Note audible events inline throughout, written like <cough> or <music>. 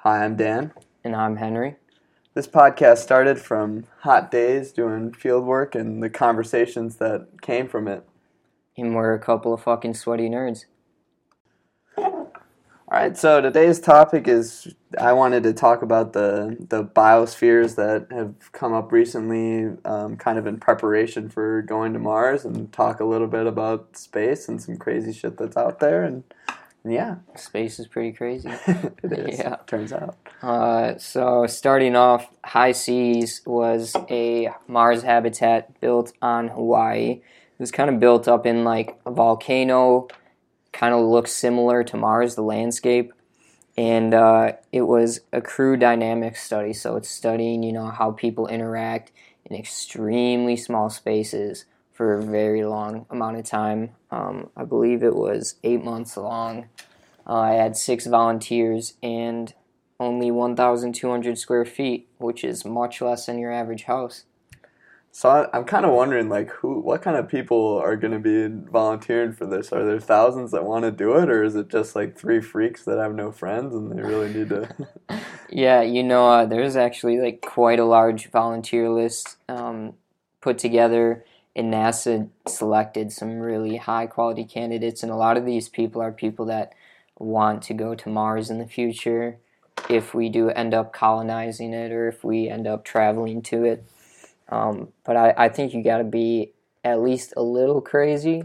Hi, I'm Dan. And I'm Henry. This podcast started from hot days doing field work and the conversations that came from it. And we're a couple of fucking sweaty nerds. All right, so today's topic is I wanted to talk about the the biospheres that have come up recently, um, kind of in preparation for going to Mars, and talk a little bit about space and some crazy shit that's out there, and, and yeah, Space is pretty crazy. <laughs> it is. Yeah. turns out. Uh, so, starting off, HI-SEAS was a Mars habitat built on Hawaii. It was kind of built up in like a volcano, kind of looks similar to Mars, the landscape. And uh, it was a crew dynamics study. So, it's studying, you know, how people interact in extremely small spaces for a very long amount of time. Um, I believe it was eight months long. Uh, I had six volunteers and only 1,200 square feet, which is much less than your average house. So I'm kind of wondering, like, who, what kind of people are going to be volunteering for this? Are there thousands that want to do it, or is it just like three freaks that have no friends and they really need to? <laughs> Yeah, you know, uh, there's actually like quite a large volunteer list um, put together, and NASA selected some really high quality candidates, and a lot of these people are people that want to go to Mars in the future if we do end up colonizing it or if we end up traveling to it. Um, but I, I think you got to be at least a little crazy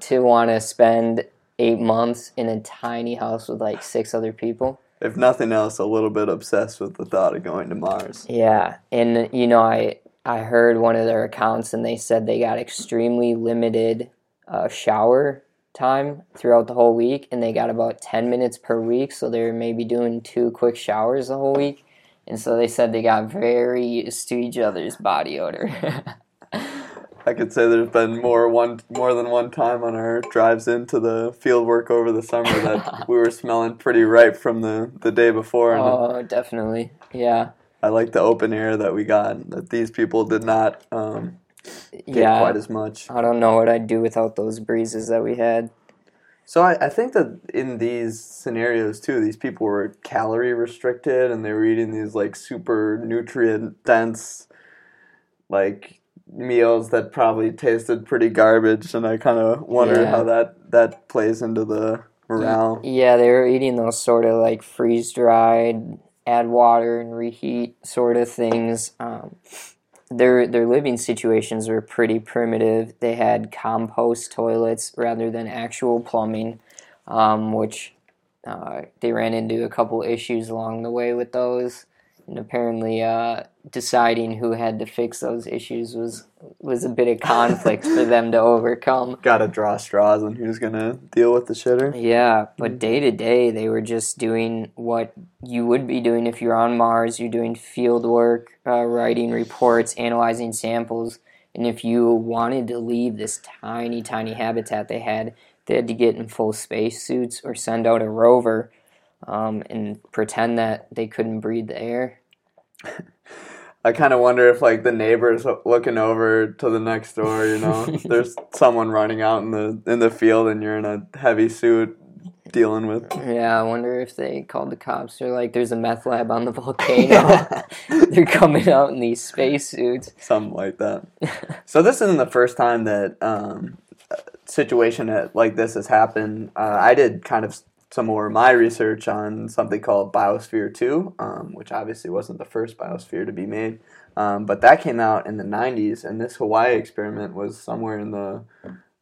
to want to spend eight months in a tiny house with like six other people. if nothing else, a little bit obsessed with the thought of going to Mars. Yeah, and you know, I I heard one of their accounts, and they said they got extremely limited uh, shower time throughout the whole week, and they got about ten minutes per week, so they're maybe doing two quick showers the whole week, and so they said they got very used to each other's body odor. I could say there's been more one more than one time on our drives into the field work over the summer that <laughs> we were smelling pretty ripe from the, the day before, and oh, definitely, yeah, I like the open air that we got. That these people did not um, get yeah. quite as much. I don't know what I'd do without those breezes that we had. So I, I think that in these scenarios too, these people were calorie restricted and they were eating these like super nutrient dense like meals that probably tasted pretty garbage and I kind of wonder Yeah. how that that plays into the morale. Yeah, they were eating those sort of like freeze dried, add water and reheat sort of things. Um, their their living situations were pretty primitive. They had compost toilets rather than actual plumbing, um, which uh, they ran into a couple issues along the way with those. And apparently, uh, deciding who had to fix those issues was was a bit of conflict for <laughs> them to overcome. Got to draw straws on who's gonna deal with the shitter. Yeah, but day to day, they were just doing what you would be doing if you're on Mars. You're doing field work, uh, writing reports, analyzing samples. And if you wanted to leave this tiny, tiny habitat they had, they had to get in full spacesuits or send out a rover um, and pretend that they couldn't breathe the air. I kind of wonder if like the neighbors looking over to the next door, you know, <laughs> there's someone running out in the in the field and you're in a heavy suit dealing with Yeah, I wonder if they called the cops. They're like, there's a meth lab on the <laughs> volcano. <laughs> They're coming out in these spacesuits. something like that. so this isn't the first time that um, a situation like this has happened. Uh, I did kind of some more of my research on something called Biosphere Two, um, which obviously wasn't the first biosphere to be made, um, but that came out in the '90s, and this Hawaii experiment was somewhere in the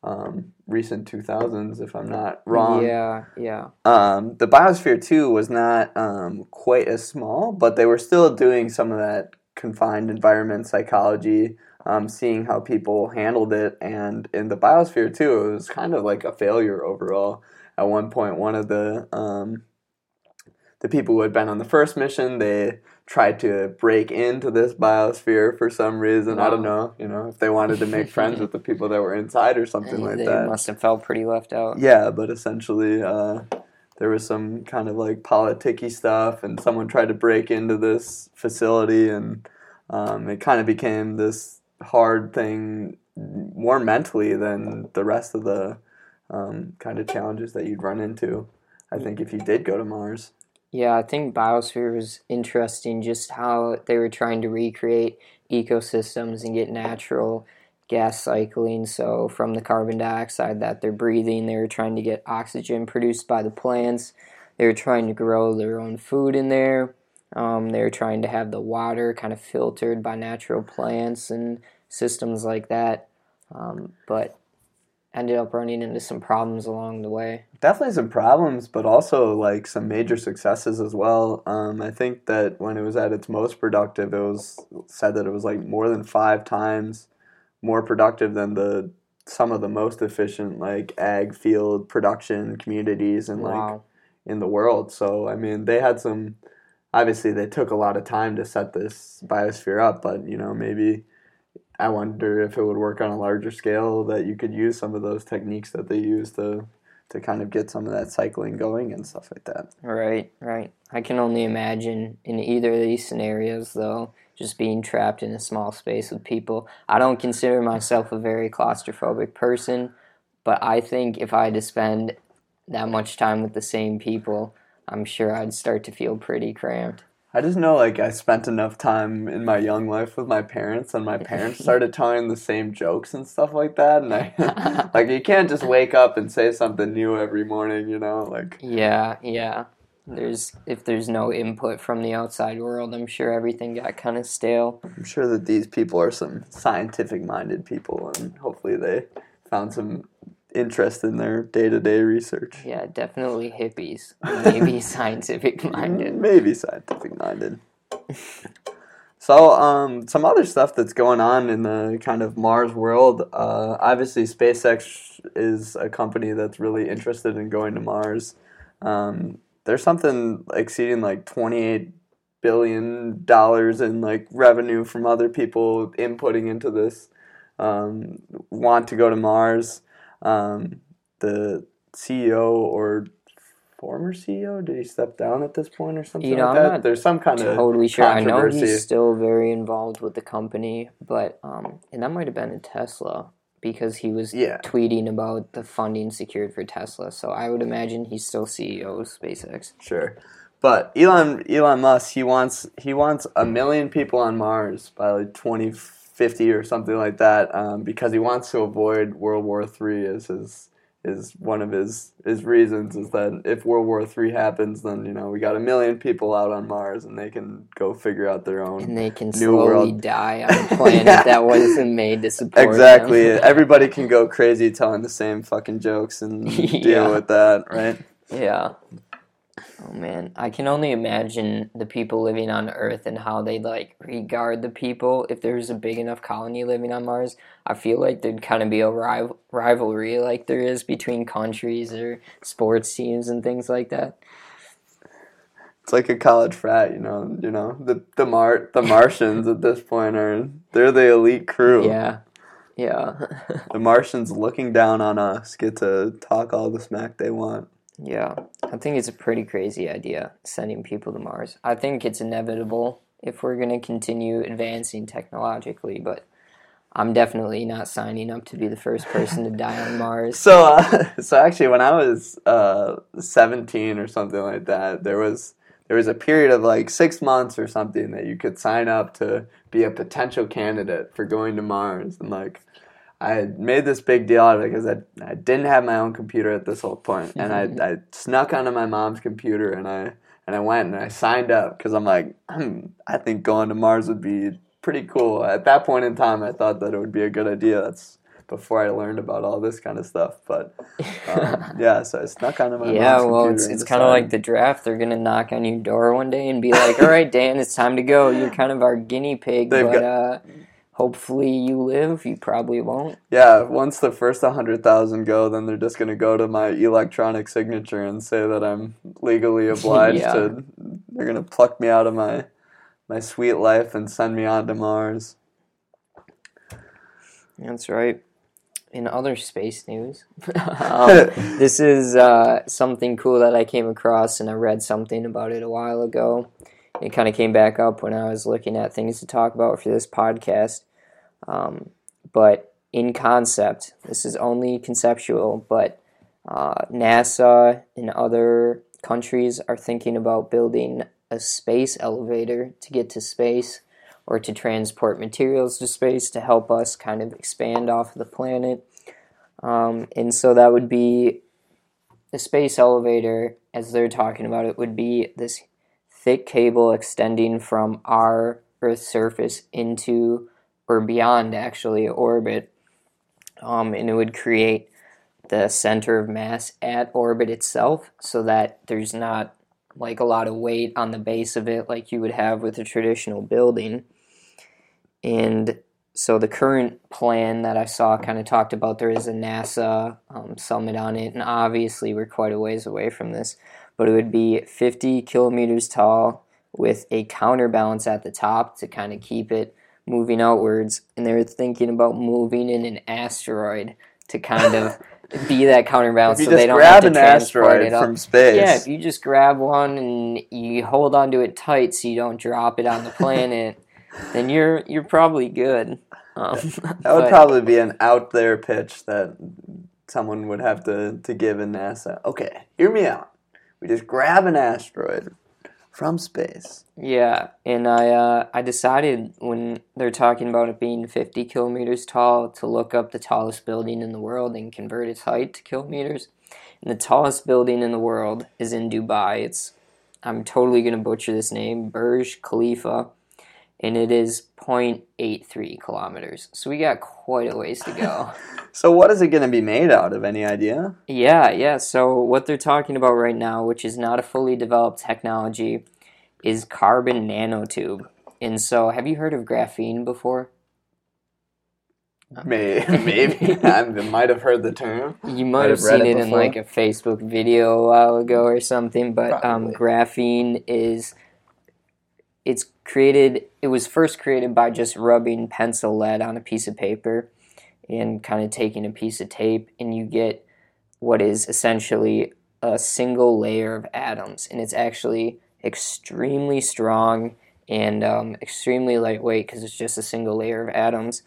um, recent 2000s, if I'm not wrong. Yeah, yeah. Um, the Biosphere 2 was not um, quite as small, but they were still doing some of that confined environment psychology, um, seeing how people handled it. And in the Biosphere 2, it was kind of like a failure overall. At one point, one of the um, the people who had been on the first mission, they tried to break into this biosphere for some reason. I don't know, you know, if they wanted to make friends with the <laughs> people that were inside or something like they that. must have felt pretty left out. Yeah, but essentially, uh, there was some kind of like politicky stuff, and someone tried to break into this facility, and um, it kind of became this hard thing, more mentally than the rest of the um, kind of challenges that you'd run into. I think if you did go to Mars. Yeah, I think Biosphere was interesting just how they were trying to recreate ecosystems and get natural gas cycling. So, from the carbon dioxide that they're breathing, they were trying to get oxygen produced by the plants. They were trying to grow their own food in there. Um, they were trying to have the water kind of filtered by natural plants and systems like that. Um, but ended up running into some problems along the way. Definitely some problems, but also like some major successes as well. Um, I think that when it was at its most productive, it was said that it was like more than five times more productive than the some of the most efficient like ag field production communities and like Wow. in the world. So I mean, they had some. Obviously, they took a lot of time to set this biosphere up, but you know, maybe I wonder if it would work on a larger scale that you could use some of those techniques that they use to to kind of get some of that cycling going and stuff like that. Right, right. I can only imagine in either of these scenarios, though, just being trapped in a small space with people. I don't consider myself a very claustrophobic person, but I think if I had to spend that much time with the same people, I'm sure I'd start to feel pretty cramped. I just know like I spent enough time in my young life with my parents and my parents started <laughs> telling the same jokes and stuff like that and I <laughs> like you can't just wake up and say something new every morning, you know? Like Yeah, yeah. There's if there's no input from the outside world, I'm sure everything got kind of stale. I'm sure that these people are some scientific minded people and hopefully they found some interest in their day to day research. Yeah, definitely hippies, maybe <laughs> scientific minded. Maybe scientific minded. <laughs> So, um, some other stuff that's going on in the kind of Mars world. Uh, obviously, SpaceX is a company that's really interested in going to Mars. Um, there's something exceeding like 28 billion dollars in like revenue from other people inputting into this. Um, want to go to Mars. Um, the CEO or former CEO did he step down at this point or something You know, like I'm that? not There's some kind of totally sure. I know he's still very involved with the company, but um, and that might have been in Tesla because he was Yeah. tweeting about the funding secured for Tesla. So I would imagine he's still CEO of SpaceX. Sure. But Elon Elon Musk he wants he wants a million people on Mars by like 2050 or something like that um, because he wants to avoid World War Three as his is one of his his reasons is that if World War Three happens then you know we got a million people out on Mars and they can go figure out their own And they can New slowly world. die on a <laughs> planet Yeah. that wasn't made to support exactly <laughs> everybody can go crazy telling the same fucking jokes and <laughs> Yeah. deal with that right Yeah. Oh man, I can only imagine the people living on Earth and how they like regard the people. If there's a big enough colony living on Mars, I feel like there'd kind of be a rival- rivalry like there is between countries or sports teams and things like that. It's like a college frat, you know. You know the the Mar the Martians at this point are they're the elite crew. Yeah. Yeah. <laughs> The Martians looking down on us get to talk all the smack they want. Yeah. I think it's a pretty crazy idea sending people to Mars. I think it's inevitable if we're going to continue advancing technologically, but I'm definitely not signing up to be the first person to die on Mars. <laughs> So, uh, <laughs> so actually, when I was uh, seventeen or something like that, there was there was a period of like six months or something that you could sign up to be a potential candidate for going to Mars, and like I made this big deal out of it because I, I didn't have my own computer at this whole point, and I, I snuck onto my mom's computer and I and I went and I signed up because I'm like hmm, <clears throat> I think going to Mars would be pretty cool. At that point in time, I thought that it would be a good idea. That's before I learned about all this kind of stuff, but um, <laughs> yeah, so I snuck onto my yeah, mom's well, computer it's it's kind of like the draft. They're gonna knock on your door one day and be like, "All right, Dan, it's time to go. You're kind of our guinea pig, <laughs> They've but got- uh, hopefully you live. You probably won't." Yeah, once the first 100,000 go, then they're just going to go to my electronic signature and say that I'm legally <laughs> obliged Yeah. to. They're going to pluck me out of my my sweet life and send me on to Mars. That's right. In other space news, <laughs> um, <laughs> this is uh, something cool that I came across, and I read something about it a while ago. It kind of came back up when I was looking at things to talk about for this podcast. Um, but in concept, this is only conceptual, but uh, NASA and other countries are thinking about building a space elevator to get to space or to transport materials to space to help us kind of expand off of the planet. Um, and so that would be the space elevator, as they're talking about it, would be this thick cable extending from our Earth's surface into or beyond actually orbit. Um, and it would create the center of mass at orbit itself so that there's not like a lot of weight on the base of it like you would have with a traditional building. And so the current plan that I saw kind of talked about there is a NASA um, summit on it, and obviously we're quite a ways away from this, but it would be 50 kilometers tall with a counterbalance at the top to kind of keep it moving outwards. And they were thinking about moving in an asteroid to kind of <laughs> be that counterbalance so they don't grab have to an transport asteroid it up. from space. Yeah, if you just grab one and you hold onto it tight so you don't drop it on the planet, <laughs> then you're you're probably good. Um, <laughs> that would but- probably be an out there pitch that someone would have to, to give in NASA. Okay, hear me out. We just grab an asteroid from space. Yeah, and I uh, I decided when they're talking about it being 50 kilometers tall to look up the tallest building in the world and convert its height to kilometers. And the tallest building in the world is in Dubai. It's I'm totally gonna butcher this name, Burj Khalifa, and it is 0.83 kilometers. So we got quite a ways to go. <laughs> So, what is it going to be made out of? Any idea? Yeah, yeah. So what they're talking about right now, which is not a fully developed technology, is carbon nanotube. And so, have you heard of graphene before? Maybe, maybe. <laughs> I might have heard the term. You Might might have have seen it it in like a Facebook video a while ago or something, but um, graphene is it's created it was first created by just rubbing pencil lead on a piece of paper and kind of taking a piece of tape and you get what is essentially a single layer of atoms and it's actually extremely strong and um, extremely lightweight because it's just a single layer of atoms.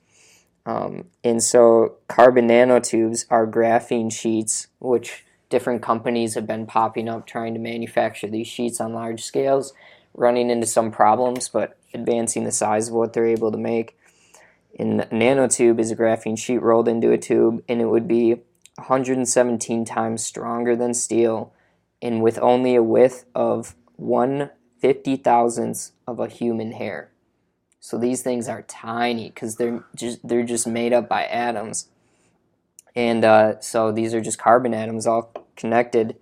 Um, and so carbon nanotubes are graphene sheets which different companies have been popping up trying to manufacture these sheets on large scales running into some problems but advancing the size of what they're able to make. And a nanotube is a graphene sheet rolled into a tube, and it would be 117 times stronger than steel, and with only a width of one fifty thousandths of a human hair. So these things are tiny because they're just they're just made up by atoms, and uh, so these are just carbon atoms all connected,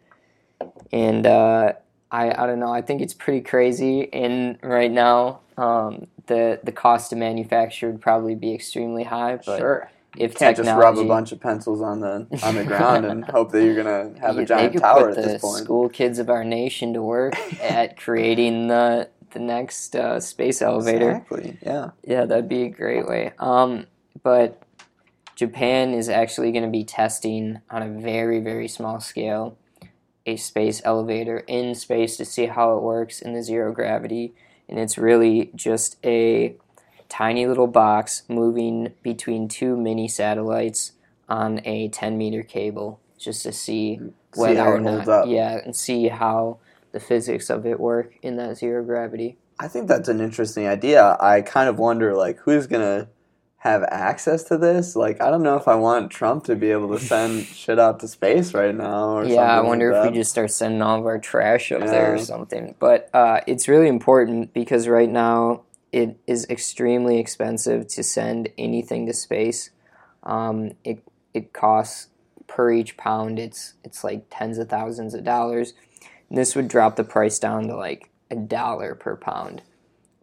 and uh, I I don't know I think it's pretty crazy, and right now um, the the cost to manufacture would probably be extremely high. But sure. if Can't technology, just rub a bunch of pencils on the on the ground and <laughs> hope that you're gonna have Yeah, a giant could tower put at the this point. school kids of our nation to work at <laughs> creating the the next uh, space elevator. Exactly. Yeah. Yeah, that'd be a great way. Um, but Japan is actually going to be testing on a very, very small scale a space elevator in space to see how it works in the zero gravity. And it's really just a tiny little box moving between two mini satellites on a 10 meter cable just to see See whether or not, up. yeah, and see how the physics of it work in that zero gravity. I think that's an interesting idea. I kind of wonder, like, who's gonna have access to this? Like, I don't know if I want Trump to be able to send <laughs> shit out to space right now. Or Yeah, I wonder like if we just start sending all of our trash up there or something. But uh, it's really important because right now it is extremely expensive to send anything to space. Um, it it costs per each pound. It's it's like tens of thousands of dollars. And this would drop the price down to like a dollar per pound.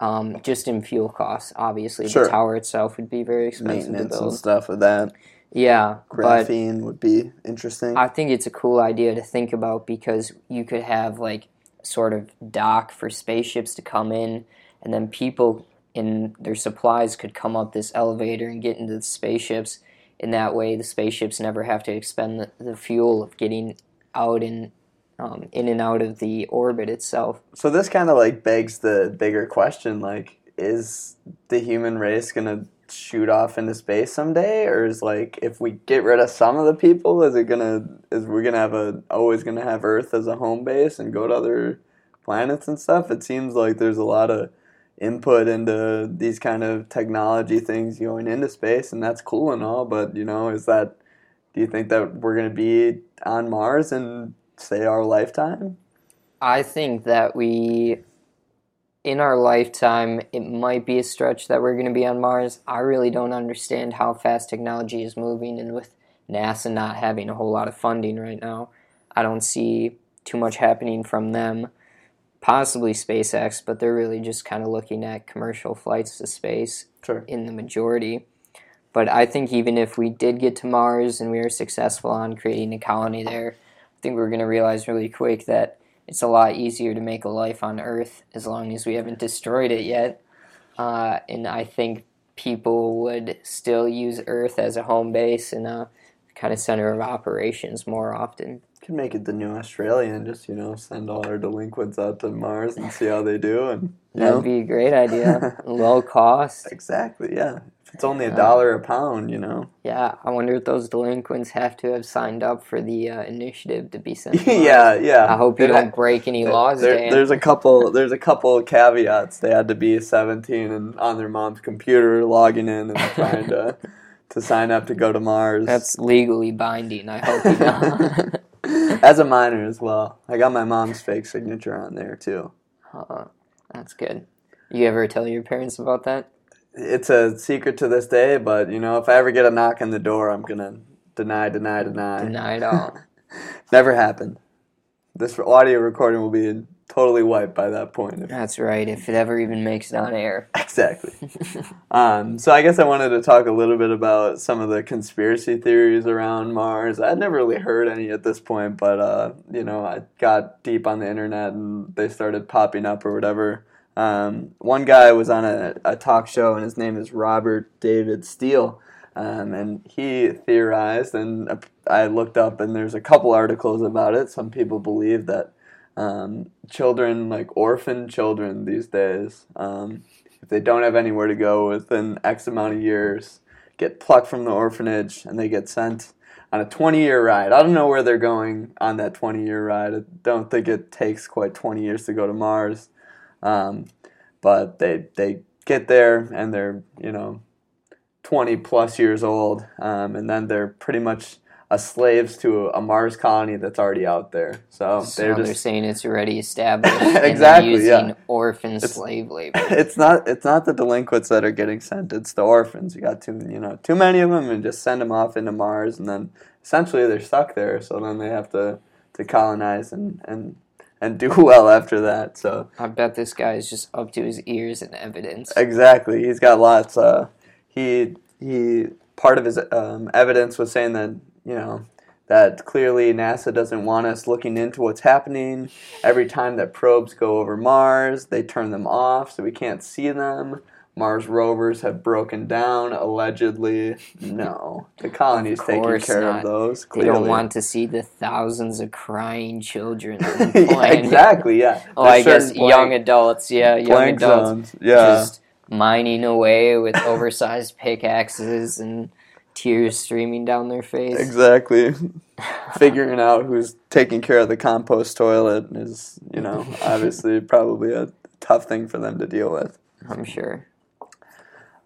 Um, just in fuel costs, obviously, Sure. the tower itself would be very expensive to maintenance and stuff with that. Yeah, Graphene would be interesting. I think it's a cool idea to think about because you could have like sort of dock for spaceships to come in, and then people in their supplies could come up this elevator and get into the spaceships. In that way, the spaceships never have to expend the, the fuel of getting out and um, in and out of the orbit itself. so this kind of like begs the bigger question: like, is the human race gonna shoot off into space someday, or is like if we get rid of some of the people, is it gonna is we gonna have a always gonna have Earth as a home base and go to other planets and stuff? It seems like there's a lot of input into these kind of technology things going into space, and that's cool and all. But you know, is that do you think that we're gonna be on Mars in say our lifetime? I think that we, in our lifetime, it might be a stretch that we're going to be on Mars. I really don't understand how fast technology is moving, and with NASA not having a whole lot of funding right now, I don't see too much happening from them. Possibly SpaceX, but they're really just kind of looking at commercial flights to space Sure. in the majority. But I think even if we did get to Mars and we were successful on creating a colony there, think we're going to realize really quick that it's a lot easier to make a life on Earth as long as we haven't destroyed it yet. Uh, and I think people would still use Earth as a home base and a kind of center of operations more often. Could make it the new Australia and just you know send all our delinquents out to Mars and see how they do and That'd know be a great idea. <laughs> Low cost. exactly yeah. It's only a Yeah. dollar a pound, you know. <laughs> Yeah, I wonder if those delinquents have to have signed up for the uh, initiative to be sent. <laughs> yeah, yeah. I hope you It- don't break any laws, there- Dan. There's a couple. There's a couple of caveats. They had to be 17 and on their mom's computer, logging in and trying to <laughs> to sign up to go to Mars. That's legally binding. I hope you know. as a minor as well. I got my mom's fake signature on there too. uh, that's good. You ever tell your parents about that? It's a secret to this day, but you know, if I ever get a knock on the door, I'm gonna deny, deny, deny. Deny it all. <laughs> Never happened. This audio recording will be totally wiped by that point. That's right. If it ever even makes it on air. <laughs> Exactly. um, so I guess I wanted to talk a little bit about some of the conspiracy theories around Mars. I'd never really heard any at this point, but uh, you know, I got deep on the internet and they started popping up or whatever. Um, one guy was on a, a talk show, and his name is Robert David Steele. Um, and he theorized, and I looked up, and there's a couple articles about it. Some people believe that um, children, like orphan children these days, um, if they don't have anywhere to go within X amount of years, get plucked from the orphanage and they get sent on a 20 year ride. I don't know where they're going on that 20 year ride. I don't think it takes quite 20 years to go to Mars. Um, but they, they get there and they're, you know, 20 plus years old. Um, and then they're pretty much a slaves to a Mars colony that's already out there. So, So they're they're, saying it's already <laughs> established. Exactly, yeah. orphan It's- slave labor. <laughs> it's not it's not the delinquents that are getting sent. It's the orphans. You got too you know too many of them, and just send them off into Mars, and then essentially they're stuck there. So then they have to to colonize and and and do well after that. So I bet this guy is just up to his ears in evidence. exactly, he's got lots. Uh, he he part of his um, evidence was saying that you know that clearly NASA doesn't want us looking into what's happening. Every time that probes go over Mars, they turn them off so we can't see them. Mars rovers have broken down, allegedly. No, the colony's taking care not. of those. They don't want to see the thousands of crying children <laughs> yeah, exactly. Yeah. Oh, There's I guess blank- young adults, yeah, young adults zones. Yeah. just mining away with oversized pickaxes and tears streaming down their face. Exactly. <laughs> Figuring out who's taking care of the compost toilet is, you know, <laughs> obviously probably a tough thing for them to deal with. I'm sure.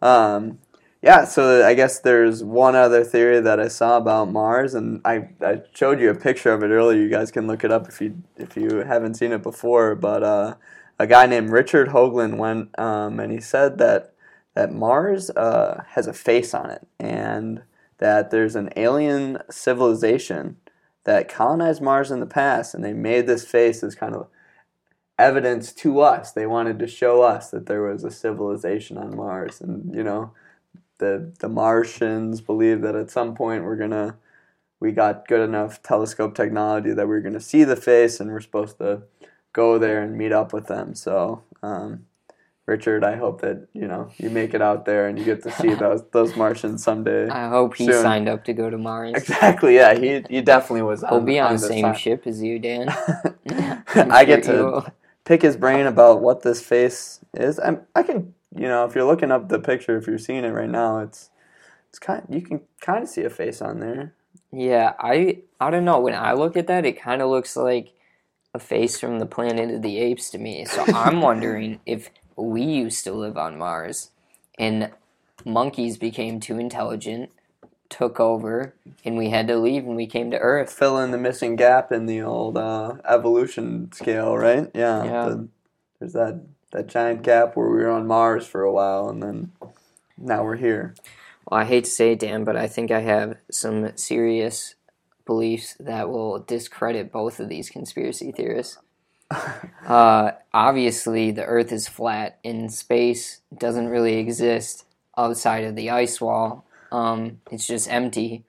Um, yeah, so I guess there's one other theory that I saw about Mars, and I, I showed you a picture of it earlier. You guys can look it up if you if you haven't seen it before. But uh, a guy named Richard Hoagland went um, and he said that that Mars uh, has a face on it, and that there's an alien civilization that colonized Mars in the past, and they made this face as kind of evidence to us. They wanted to show us that there was a civilization on Mars, and you know, the the Martians believe that at some point we're gonna we got good enough telescope technology that we're gonna see the face, and we're supposed to go there and meet up with them. So. Um, Richard, I hope that you know you make it out there and you get to see <laughs> those those Martians someday. I hope he Soon. signed up to go to Mars. Exactly, yeah, he he definitely was. He'll be on the the same ship as you, Dan. <laughs> <laughs> I get to. Pick his brain about what this face is. I'm, I can you know, if you're looking up the picture, if you're seeing it right now, it's it's kind. You can kind of see a face on there. Yeah, I I don't know. When I look at that, it kind of looks like a face from the Planet of the Apes to me. So <laughs> I'm wondering if we used to live on Mars, and monkeys became too intelligent, took over, and we had to leave, and we came to Earth. Fill in the missing gap in the old uh, evolution scale, right? Yeah. Yeah. the- there's that that giant gap where we were on Mars for a while, and then now we're here. Well, I hate to say it, Dan, but I think I have some serious beliefs that will discredit both of these conspiracy theorists. <laughs> uh, obviously, the Earth is flat, and space doesn't really exist outside of the ice wall. Um, it's just empty,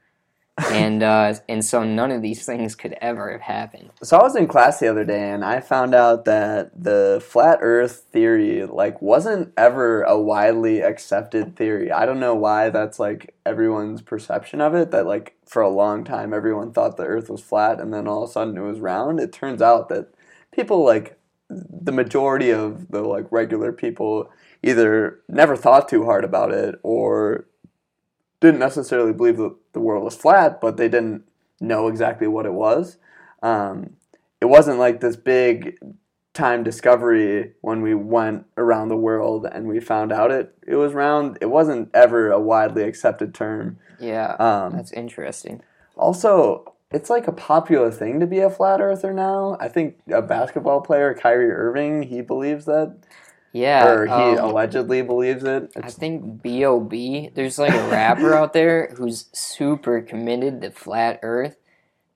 and uh, and so none of these things could ever have happened. So I was in class the other day and I found out that the flat earth theory like wasn't ever a widely accepted theory. I don't know why that's like everyone's perception of it that like for a long time everyone thought the earth was flat and then all of a sudden it was round. It turns out that people like the majority of the like regular people either never thought too hard about it or didn't necessarily believe that the world was flat, but they didn't know exactly what it was. Um, it wasn't like this big time discovery when we went around the world and we found out it it was round. It wasn't ever a widely accepted term. Yeah, Um, that's interesting. also, it's like a popular thing to be a flat earther now. I think a basketball player, Kyrie Irving, he believes that, Yeah, or he um, allegedly believes it. I think B.O.B. There's like a rapper out there who's super committed to flat Earth.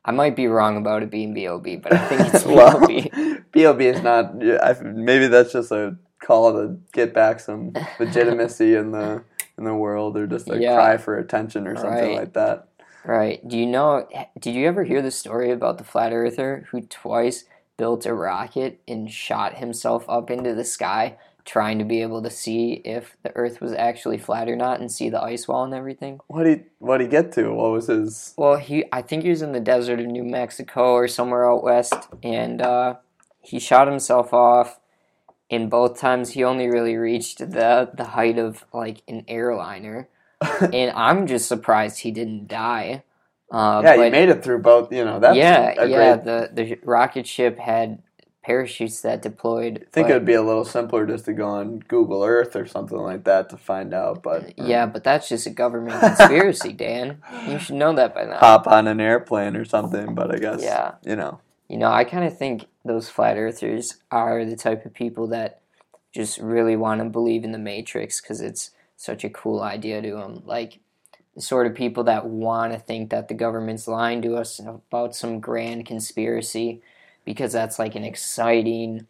I might be wrong about it being B.O.B., but I think it's <laughs> well, B.O.B. B.O.B. is not. I, maybe that's just a call to get back some legitimacy in the in the world, or just a Yeah. cry for attention, or something Right. like that. Right. Do you know, did you ever hear the story about the flat earther who twice built a rocket and shot himself up into the sky trying to be able to see if the earth was actually flat or not and see the ice wall and everything? What did he, what did he get to? What was his? Well, he I think he was in the desert of New Mexico or somewhere out west, and uh, he shot himself off. And both times he only really reached the the height of like an airliner, <laughs> and I'm just surprised he didn't die. Uh, yeah, but he made it through both. You know, that's yeah, yeah. great. The the rocket ship had parachutes that deployed. I think but- it would be a little simpler just to go on Google Earth or something like that to find out. But um, yeah, but that's just a government <laughs> conspiracy, Dan. You should know that by now. hop on an airplane or something. But I guess Yeah. you know. You know, I kind of think those flat earthers are the type of people that just really want to believe in the Matrix because it's such a cool idea to them. Like the sort of people that want to think that the government's lying to us about some grand conspiracy because that's like an exciting,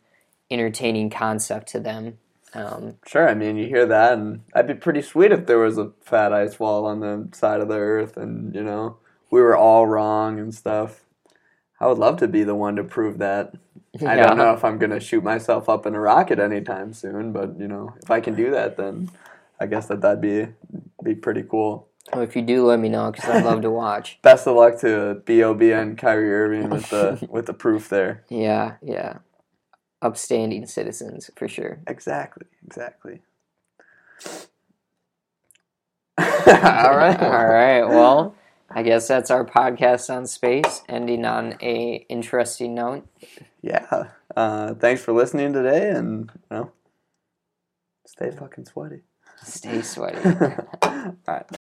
entertaining concept to them. Um, Sure, I mean, you hear that, and I'd be pretty sweet if there was a fat ice wall on the side of the earth, and you know, we were all wrong and stuff. I would love to be the one to prove that. <laughs> I yeah. don't know if I'm gonna shoot myself up in a rocket anytime soon, but you know, if I can do that, then I guess that that'd be be pretty cool. Well, if you do, let me know because I'd love to <laughs> watch. Best of luck to B.O.B. and Kyrie Irving with the <laughs> with the proof there. Yeah, yeah. Upstanding citizens for sure. Exactly, exactly. <laughs> all right, All right. Well, I guess that's our podcast on space, ending on a interesting note. yeah. Uh, thanks for listening today, and you know, stay fucking sweaty. Stay sweaty. All right.